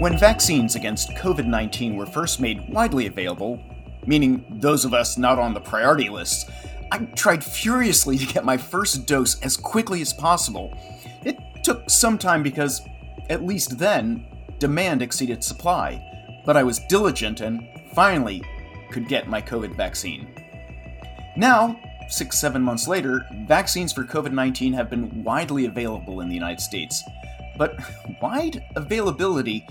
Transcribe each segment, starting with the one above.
When vaccines against COVID 19 were first made widely available, meaning those of us not on the priority lists, I tried furiously to get my first dose as quickly as possible. It took some time because, at least then, demand exceeded supply, but I was diligent and finally could get my COVID vaccine. Now, six, seven months later, vaccines for COVID 19 have been widely available in the United States. But wide availability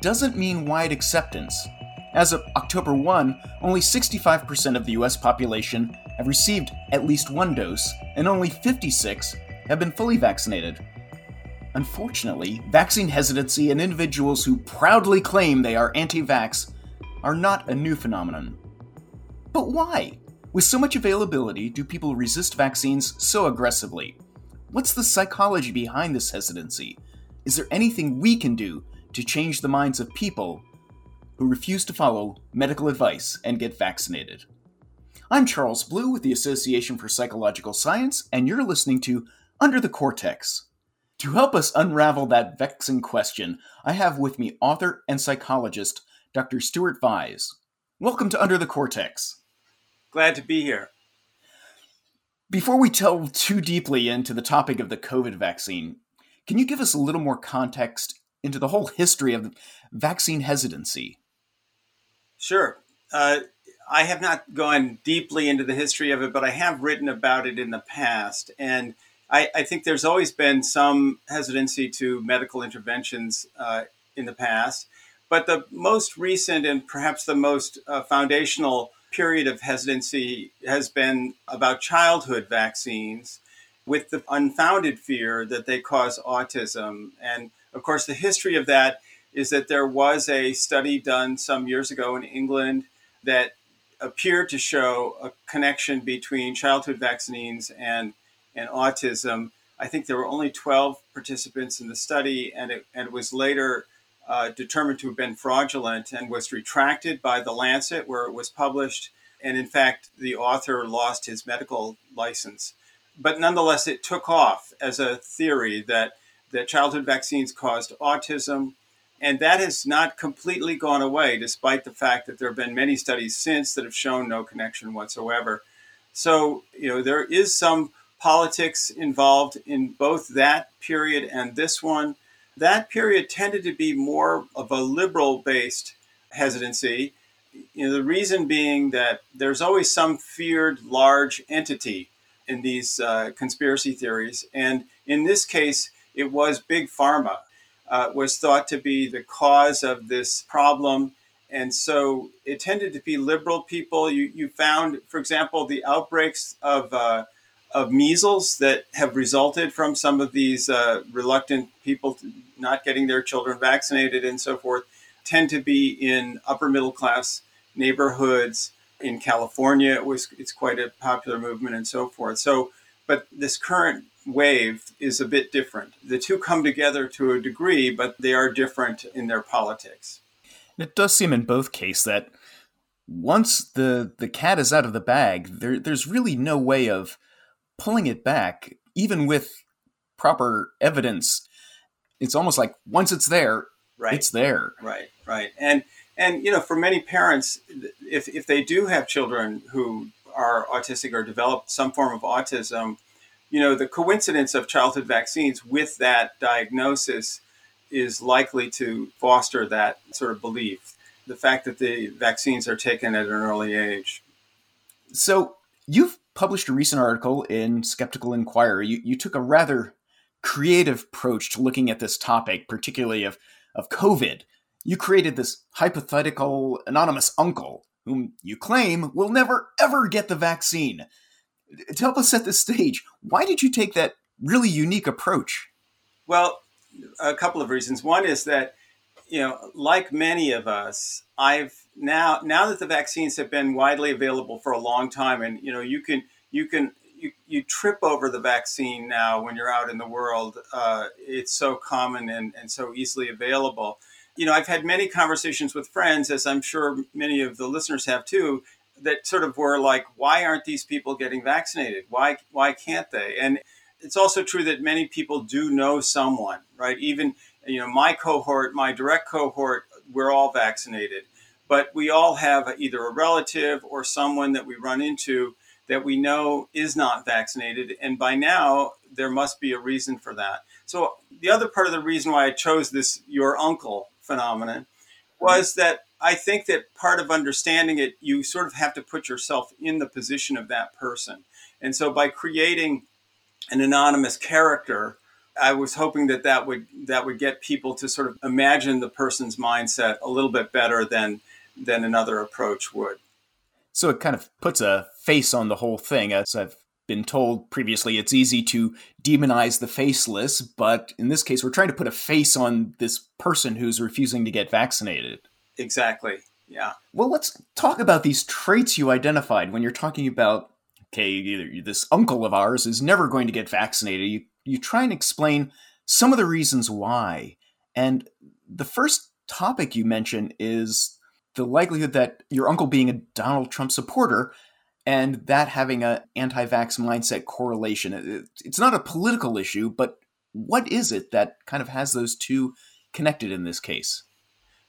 doesn't mean wide acceptance. As of October 1, only 65% of the US population have received at least one dose, and only 56 have been fully vaccinated. Unfortunately, vaccine hesitancy and individuals who proudly claim they are anti vax are not a new phenomenon. But why? With so much availability, do people resist vaccines so aggressively? What's the psychology behind this hesitancy? Is there anything we can do to change the minds of people who refuse to follow medical advice and get vaccinated? I'm Charles Blue with the Association for Psychological Science, and you're listening to Under the Cortex. To help us unravel that vexing question, I have with me author and psychologist Dr. Stuart Vyse. Welcome to Under the Cortex. Glad to be here. Before we delve too deeply into the topic of the COVID vaccine, can you give us a little more context into the whole history of vaccine hesitancy? Sure. Uh, I have not gone deeply into the history of it, but I have written about it in the past. And I, I think there's always been some hesitancy to medical interventions uh, in the past. But the most recent and perhaps the most uh, foundational period of hesitancy has been about childhood vaccines with the unfounded fear that they cause autism. And of course, the history of that is that there was a study done some years ago in England that appeared to show a connection between childhood vaccines and, and autism. I think there were only 12 participants in the study, and it, and it was later uh, determined to have been fraudulent and was retracted by the Lancet, where it was published. And in fact, the author lost his medical license. But nonetheless, it took off as a theory that, that childhood vaccines caused autism. And that has not completely gone away, despite the fact that there have been many studies since that have shown no connection whatsoever. So, you know, there is some politics involved in both that period and this one that period tended to be more of a liberal based hesitancy. You know, the reason being that there's always some feared large entity in these uh, conspiracy theories. And in this case, it was Big Pharma, uh, was thought to be the cause of this problem. And so it tended to be liberal people. You, you found, for example, the outbreaks of uh, of measles that have resulted from some of these uh, reluctant people not getting their children vaccinated and so forth tend to be in upper middle class neighborhoods in California. It was it's quite a popular movement and so forth. So, but this current wave is a bit different. The two come together to a degree, but they are different in their politics. It does seem in both cases that once the the cat is out of the bag, there, there's really no way of pulling it back, even with proper evidence, it's almost like once it's there, right. it's there. Right, right. And and you know, for many parents, if if they do have children who are autistic or develop some form of autism, you know, the coincidence of childhood vaccines with that diagnosis is likely to foster that sort of belief. The fact that the vaccines are taken at an early age. So you've published a recent article in Skeptical Inquirer. You, you took a rather creative approach to looking at this topic, particularly of, of COVID. You created this hypothetical anonymous uncle whom you claim will never ever get the vaccine. To help us set the stage, why did you take that really unique approach? Well, a couple of reasons. One is that, you know, like many of us, I've now now that the vaccines have been widely available for a long time, and you know you can you can you, you trip over the vaccine now when you're out in the world. Uh, it's so common and, and so easily available. You know, I've had many conversations with friends, as I'm sure many of the listeners have too, that sort of were like, why aren't these people getting vaccinated? Why why can't they? And it's also true that many people do know someone, right? Even You know, my cohort, my direct cohort, we're all vaccinated, but we all have either a relative or someone that we run into that we know is not vaccinated. And by now, there must be a reason for that. So, the other part of the reason why I chose this your uncle phenomenon was that I think that part of understanding it, you sort of have to put yourself in the position of that person. And so, by creating an anonymous character, I was hoping that that would that would get people to sort of imagine the person's mindset a little bit better than than another approach would. So it kind of puts a face on the whole thing. As I've been told previously, it's easy to demonize the faceless, but in this case, we're trying to put a face on this person who's refusing to get vaccinated. Exactly. Yeah. Well, let's talk about these traits you identified when you're talking about okay, either this uncle of ours is never going to get vaccinated. You you try and explain some of the reasons why. And the first topic you mention is the likelihood that your uncle being a Donald Trump supporter and that having an anti-vax mindset correlation. It's not a political issue, but what is it that kind of has those two connected in this case?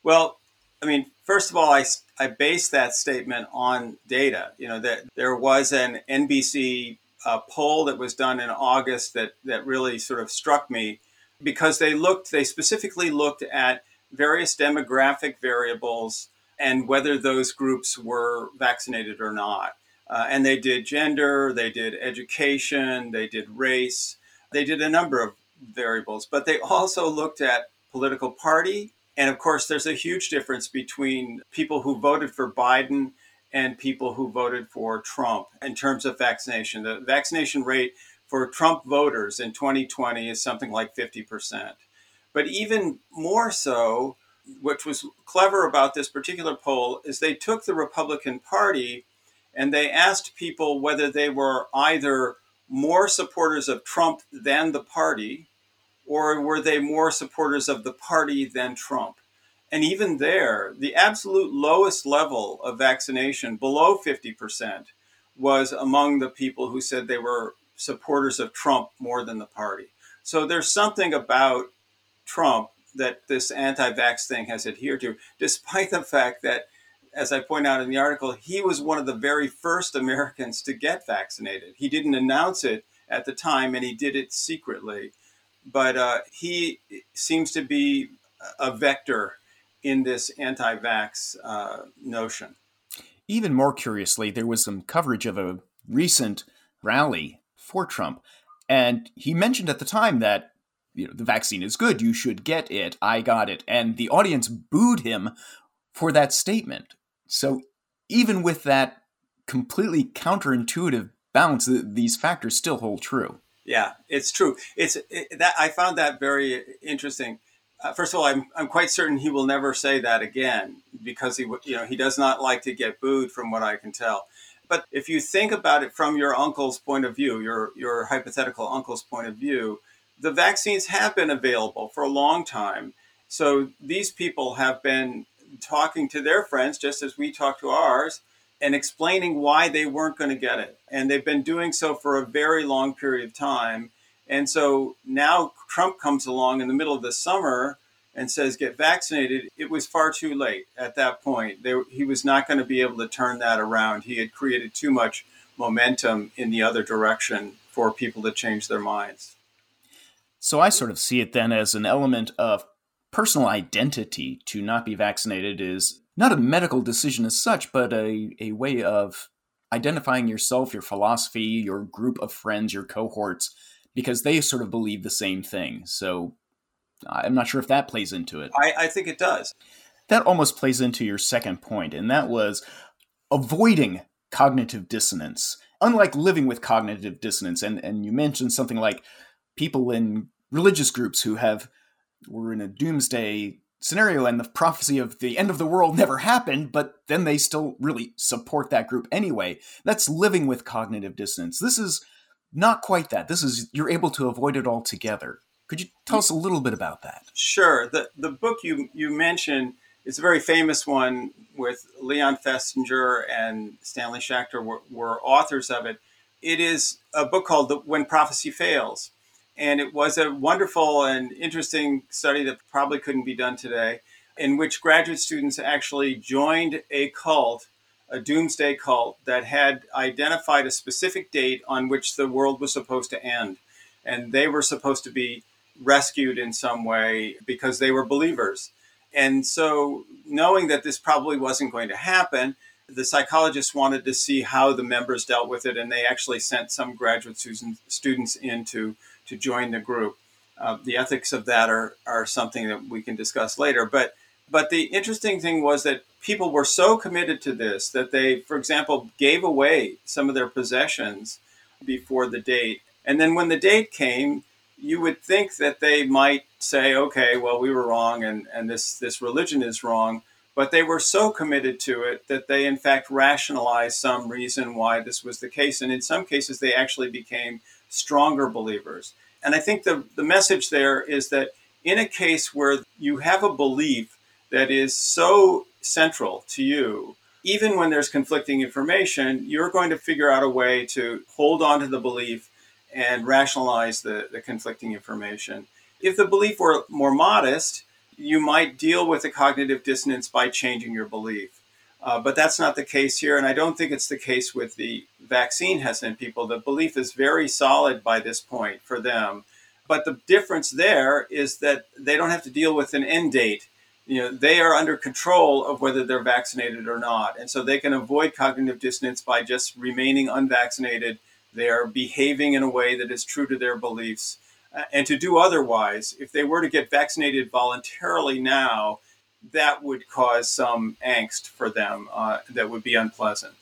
Well, I mean, first of all, I, I base that statement on data. You know, that there was an NBC uh, poll that was done in August that, that really sort of struck me because they looked, they specifically looked at various demographic variables and whether those groups were vaccinated or not. Uh, and they did gender, they did education, they did race, they did a number of variables, but they also looked at political party. And of course, there's a huge difference between people who voted for Biden and people who voted for Trump in terms of vaccination. The vaccination rate for Trump voters in 2020 is something like 50%. But even more so, which was clever about this particular poll is they took the Republican Party and they asked people whether they were either more supporters of Trump than the party or were they more supporters of the party than Trump. And even there, the absolute lowest level of vaccination, below 50%, was among the people who said they were supporters of Trump more than the party. So there's something about Trump that this anti-vax thing has adhered to, despite the fact that, as I point out in the article, he was one of the very first Americans to get vaccinated. He didn't announce it at the time, and he did it secretly, but uh, he seems to be a vector in this anti-vax uh, notion. Even more curiously, there was some coverage of a recent rally for Trump, and he mentioned at the time that you know, the vaccine is good, you should get it, I got it. And the audience booed him for that statement. So even with that completely counterintuitive bounce, these factors still hold true. Yeah, it's true. It's it, that I found that very interesting. Uh, first of all, I'm, I'm quite certain he will never say that again because he you know he does not like to get booed from what I can tell. But if you think about it from your uncle's point of view, your your hypothetical uncle's point of view, the vaccines have been available for a long time. So these people have been talking to their friends just as we talk to ours and explaining why they weren't going to get it. And they've been doing so for a very long period of time. And so now Trump comes along in the middle of the summer and says, get vaccinated. It was far too late at that point. They, he was not going to be able to turn that around. He had created too much momentum in the other direction for people to change their minds. So I sort of see it then as an element of personal identity to not be vaccinated is not a medical decision as such, but a, a way of identifying yourself, your philosophy, your group of friends, your cohorts, because they sort of believe the same thing. So I'm not sure if that plays into it. I, I think it does. That almost plays into your second point, and that was avoiding cognitive dissonance. Unlike living with cognitive dissonance, and, and you mentioned something like people in religious groups who have were in a doomsday scenario and the prophecy of the end of the world never happened, but then they still really support that group anyway. That's living with cognitive dissonance. This is not quite that. This is you're able to avoid it altogether. Could you tell us a little bit about that? Sure. The the book you you mentioned is a very famous one with Leon Festinger and Stanley Schachter were, were authors of it. It is a book called the, When Prophecy Fails And it was a wonderful and interesting study that probably couldn't be done today, in which graduate students actually joined a cult, a doomsday cult, that had identified a specific date on which the world was supposed to end. And they were supposed to be rescued in some way because they were believers. And so, knowing that this probably wasn't going to happen, the psychologists wanted to see how the members dealt with it, and they actually sent some graduate students in to, to join the group. Uh, the ethics of that are, are something that we can discuss later. But, but the interesting thing was that people were so committed to this that they, for example, gave away some of their possessions before the date. And then when the date came, you would think that they might say, okay, well, we were wrong and, and this, this religion is wrong. But they were so committed to it that they, in fact, rationalized some reason why this was the case. And in some cases, they actually became stronger believers. And I think the, the message there is that in a case where you have a belief that is so central to you, even when there's conflicting information, you're going to figure out a way to hold on to the belief and rationalize the, the conflicting information. If the belief were more modest, you might deal with the cognitive dissonance by changing your belief. Uh, but that's not the case here, and I don't think it's the case with the vaccine hesitant people. The belief is very solid by this point for them. But the difference there is that they don't have to deal with an end date. You know, they are under control of whether they're vaccinated or not. And so they can avoid cognitive dissonance by just remaining unvaccinated. They are behaving in a way that is true to their beliefs and to do otherwise, if they were to get vaccinated voluntarily now, that would cause some angst for them uh, that would be unpleasant.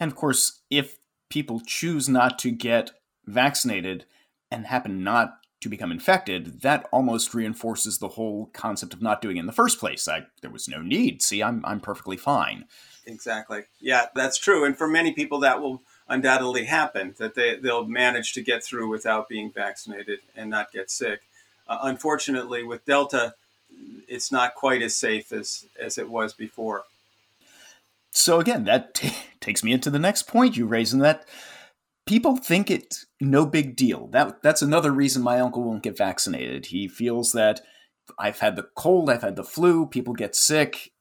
And of course, if people choose not to get vaccinated and happen not to become infected, that almost reinforces the whole concept of not doing it in the first place. I, there was no need. See, I'm, I'm perfectly fine. Exactly. Yeah, that's true. And for many people, that will undoubtedly happen that they, they'll manage to get through without being vaccinated and not get sick. Uh, unfortunately, with Delta, it's not quite as safe as, as it was before. So, again, that t- takes me into the next point you raise, and that people think it's no big deal. That That's another reason my uncle won't get vaccinated. He feels that I've had the cold, I've had the flu, people get sick.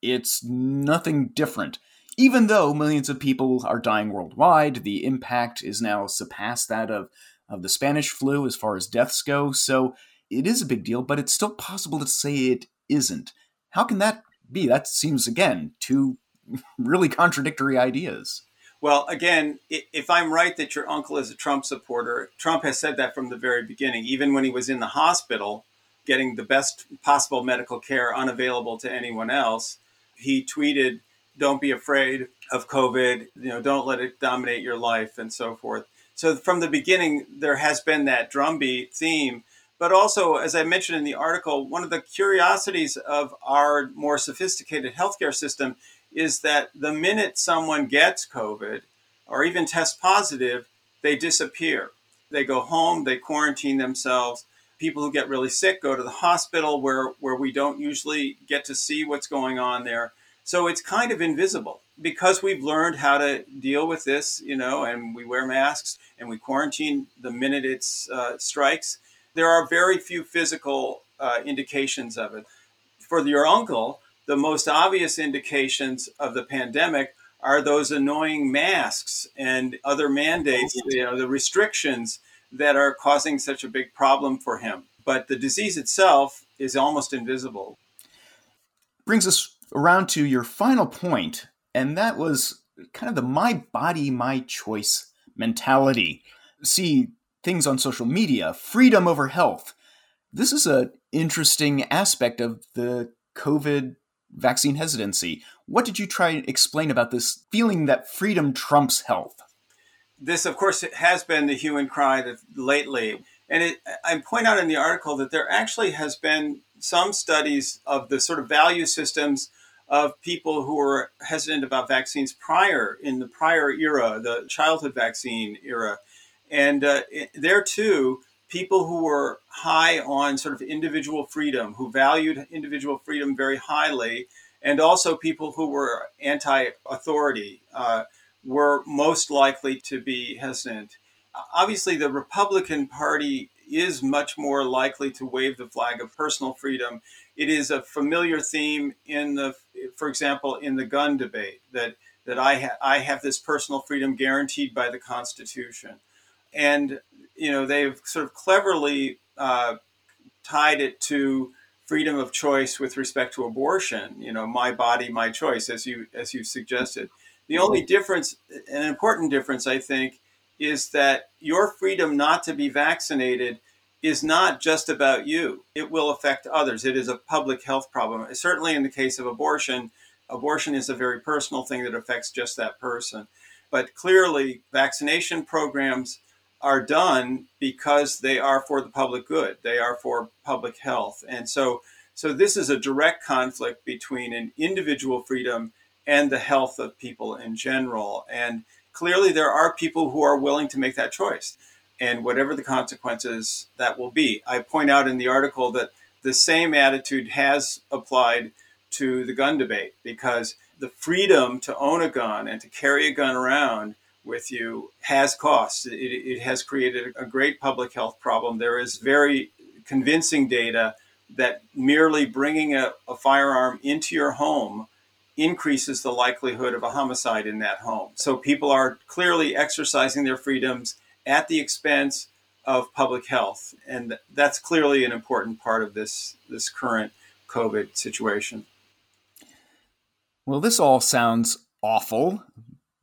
It's nothing different even though millions of people are dying worldwide, the impact is now surpassed that of, of the Spanish flu as far as deaths go. So it is a big deal, but it's still possible to say it isn't. How can that be? That seems, again, two really contradictory ideas. Well, again, if I'm right that your uncle is a Trump supporter, Trump has said that from the very beginning, even when he was in the hospital getting the best possible medical care unavailable to anyone else. He tweeted don't be afraid of COVID, you know, don't let it dominate your life and so forth. So from the beginning, there has been that drumbeat theme. But also, as I mentioned in the article, one of the curiosities of our more sophisticated healthcare system is that the minute someone gets COVID or even tests positive, they disappear. They go home, they quarantine themselves. People who get really sick go to the hospital where, where we don't usually get to see what's going on there. So it's kind of invisible because we've learned how to deal with this, you know, and we wear masks and we quarantine the minute it uh, strikes. There are very few physical uh, indications of it. For your uncle, the most obvious indications of the pandemic are those annoying masks and other mandates, you know, the restrictions that are causing such a big problem for him. But the disease itself is almost invisible. Brings us around to your final point, and that was kind of the my body, my choice mentality. See things on social media, freedom over health. This is an interesting aspect of the COVID vaccine hesitancy. What did you try to explain about this feeling that freedom trumps health? This, of course, has been the hue and cry lately. And it, I point out in the article that there actually has been some studies of the sort of value systems of people who were hesitant about vaccines prior in the prior era, the childhood vaccine era. And uh, there too, people who were high on sort of individual freedom, who valued individual freedom very highly, and also people who were anti authority uh, were most likely to be hesitant. obviously the Republican Party is much more likely to wave the flag of personal freedom. It is a familiar theme in the, for example, in the gun debate that that I ha- I have this personal freedom guaranteed by the Constitution, and you know they've sort of cleverly uh, tied it to freedom of choice with respect to abortion. You know, my body, my choice, as you as you suggested. The only difference, an important difference, I think, is that your freedom not to be vaccinated is not just about you. It will affect others. It is a public health problem. Certainly, in the case of abortion, abortion is a very personal thing that affects just that person. But clearly, vaccination programs are done because they are for the public good. They are for public health. And so, so this is a direct conflict between an individual freedom and the health of people in general. And clearly, there are people who are willing to make that choice. And whatever the consequences that will be. I point out in the article that the same attitude has applied to the gun debate because the freedom to own a gun and to carry a gun around with you has costs. It, it, has created a great public health problem. There is very convincing data that merely bringing a, a firearm into your home increases the likelihood of a homicide in that home. So people are clearly exercising their freedoms at the expense of public health, and that's clearly an important part of this this current COVID situation. Well, this all sounds awful,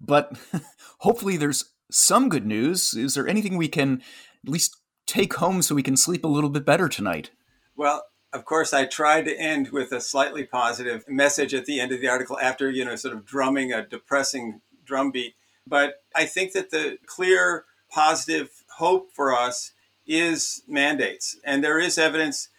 but hopefully there's some good news. Is there anything we can at least take home so we can sleep a little bit better tonight? Well, of course, I tried to end with a slightly positive message at the end of the article after, you know, sort of drumming a depressing drumbeat. But I think that the clear positive hope for us is mandates. And there is evidence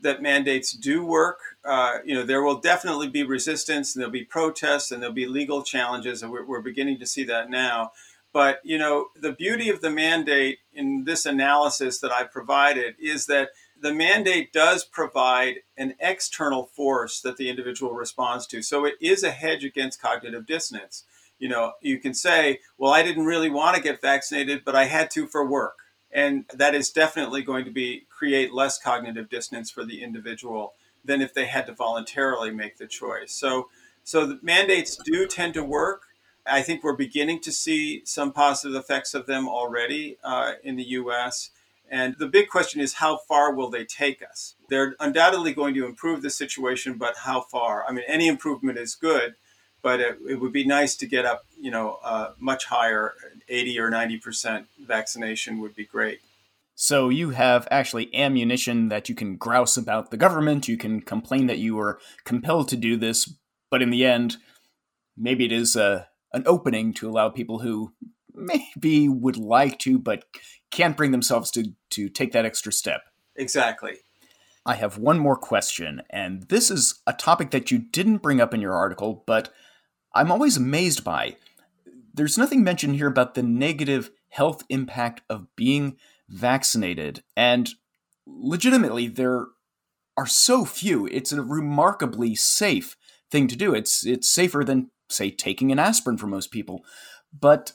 that mandates do work. Uh, you know, there will definitely be resistance and there'll be protests and there'll be legal challenges. And we're, we're beginning to see that now. But, you know, the beauty of the mandate in this analysis that I provided is that the mandate does provide an external force that the individual responds to. So it is a hedge against cognitive dissonance. You know, you can say, well, I didn't really want to get vaccinated, but I had to for work. And that is definitely going to be create less cognitive dissonance for the individual than if they had to voluntarily make the choice. So, so the mandates do tend to work. I think we're beginning to see some positive effects of them already uh, in the U.S. And the big question is how far will they take us? They're undoubtedly going to improve the situation, but how far? I mean, any improvement is good, but it, it would be nice to get up, you know, uh, much higher, 80 or 90% vaccination would be great. So you have actually ammunition that you can grouse about the government, you can complain that you were compelled to do this, but in the end, maybe it is a, uh, an opening to allow people who maybe would like to but can't bring themselves to to take that extra step. Exactly. I have one more question, and this is a topic that you didn't bring up in your article, but I'm always amazed by. There's nothing mentioned here about the negative health impact of being vaccinated, and legitimately, there are so few. It's a remarkably safe thing to do. It's it's safer than say taking an aspirin for most people. But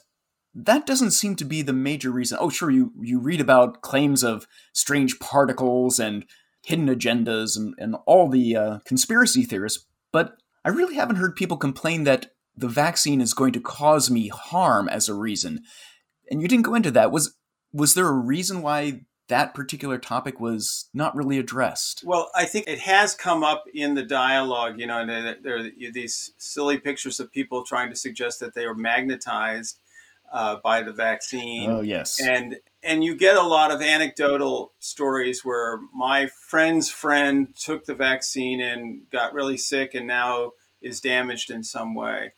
that doesn't seem to be the major reason. Oh, sure, you, you read about claims of strange particles and hidden agendas and, and all the uh, conspiracy theorists, but I really haven't heard people complain that the vaccine is going to cause me harm as a reason. And you didn't go into that. Was was there a reason why that particular topic was not really addressed? Well, I think it has come up in the dialogue. You know, there are these silly pictures of people trying to suggest that they were magnetized uh, by the vaccine. Oh yes, and and you get a lot of anecdotal stories where my friend's friend took the vaccine and got really sick and now is damaged in some way.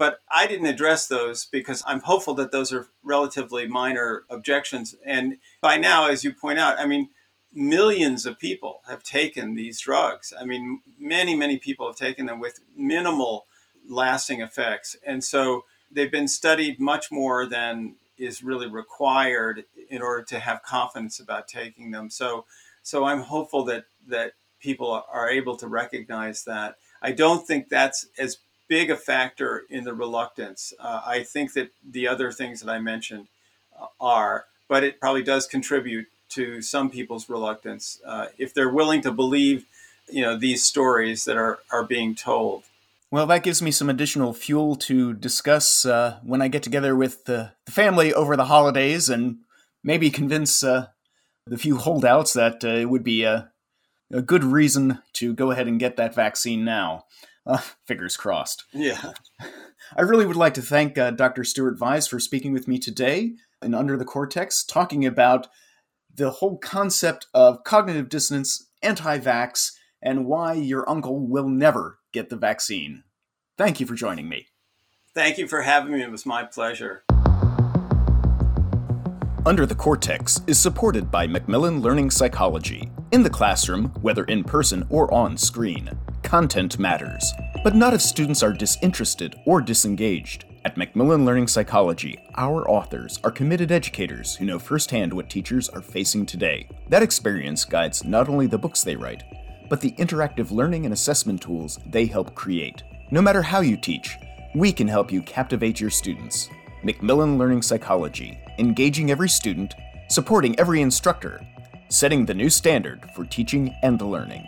But I didn't address those because I'm hopeful that those are relatively minor objections. And by now, as you point out, I mean, millions of people have taken these drugs. I mean, many, many people have taken them with minimal lasting effects. And so they've been studied much more than is really required in order to have confidence about taking them. So, so I'm hopeful that that people are able to recognize that. I don't think that's as big a factor in the reluctance. Uh, I think that the other things that I mentioned uh, are, but it probably does contribute to some people's reluctance uh, if they're willing to believe, you know, these stories that are, are being told. Well, that gives me some additional fuel to discuss uh, when I get together with the, the, family over the holidays and maybe convince uh, the few holdouts that uh, it would be a, a, good reason to go ahead and get that vaccine now. Uh, fingers crossed. Yeah. I really would like to thank uh, Dr. Stuart Vyse for speaking with me today in Under the Cortex, talking about the whole concept of cognitive dissonance, anti vax, and why your uncle will never get the vaccine. Thank you for joining me. Thank you for having me. It was my pleasure. Under the Cortex is supported by Macmillan Learning Psychology. In the classroom, whether in person or on screen, content matters. But not if students are disinterested or disengaged. At Macmillan Learning Psychology, our authors are committed educators who know firsthand what teachers are facing today. That experience guides not only the books they write, but the interactive learning and assessment tools they help create. No matter how you teach, we can help you captivate your students. Macmillan Learning Psychology, engaging every student, supporting every instructor, setting the new standard for teaching and learning.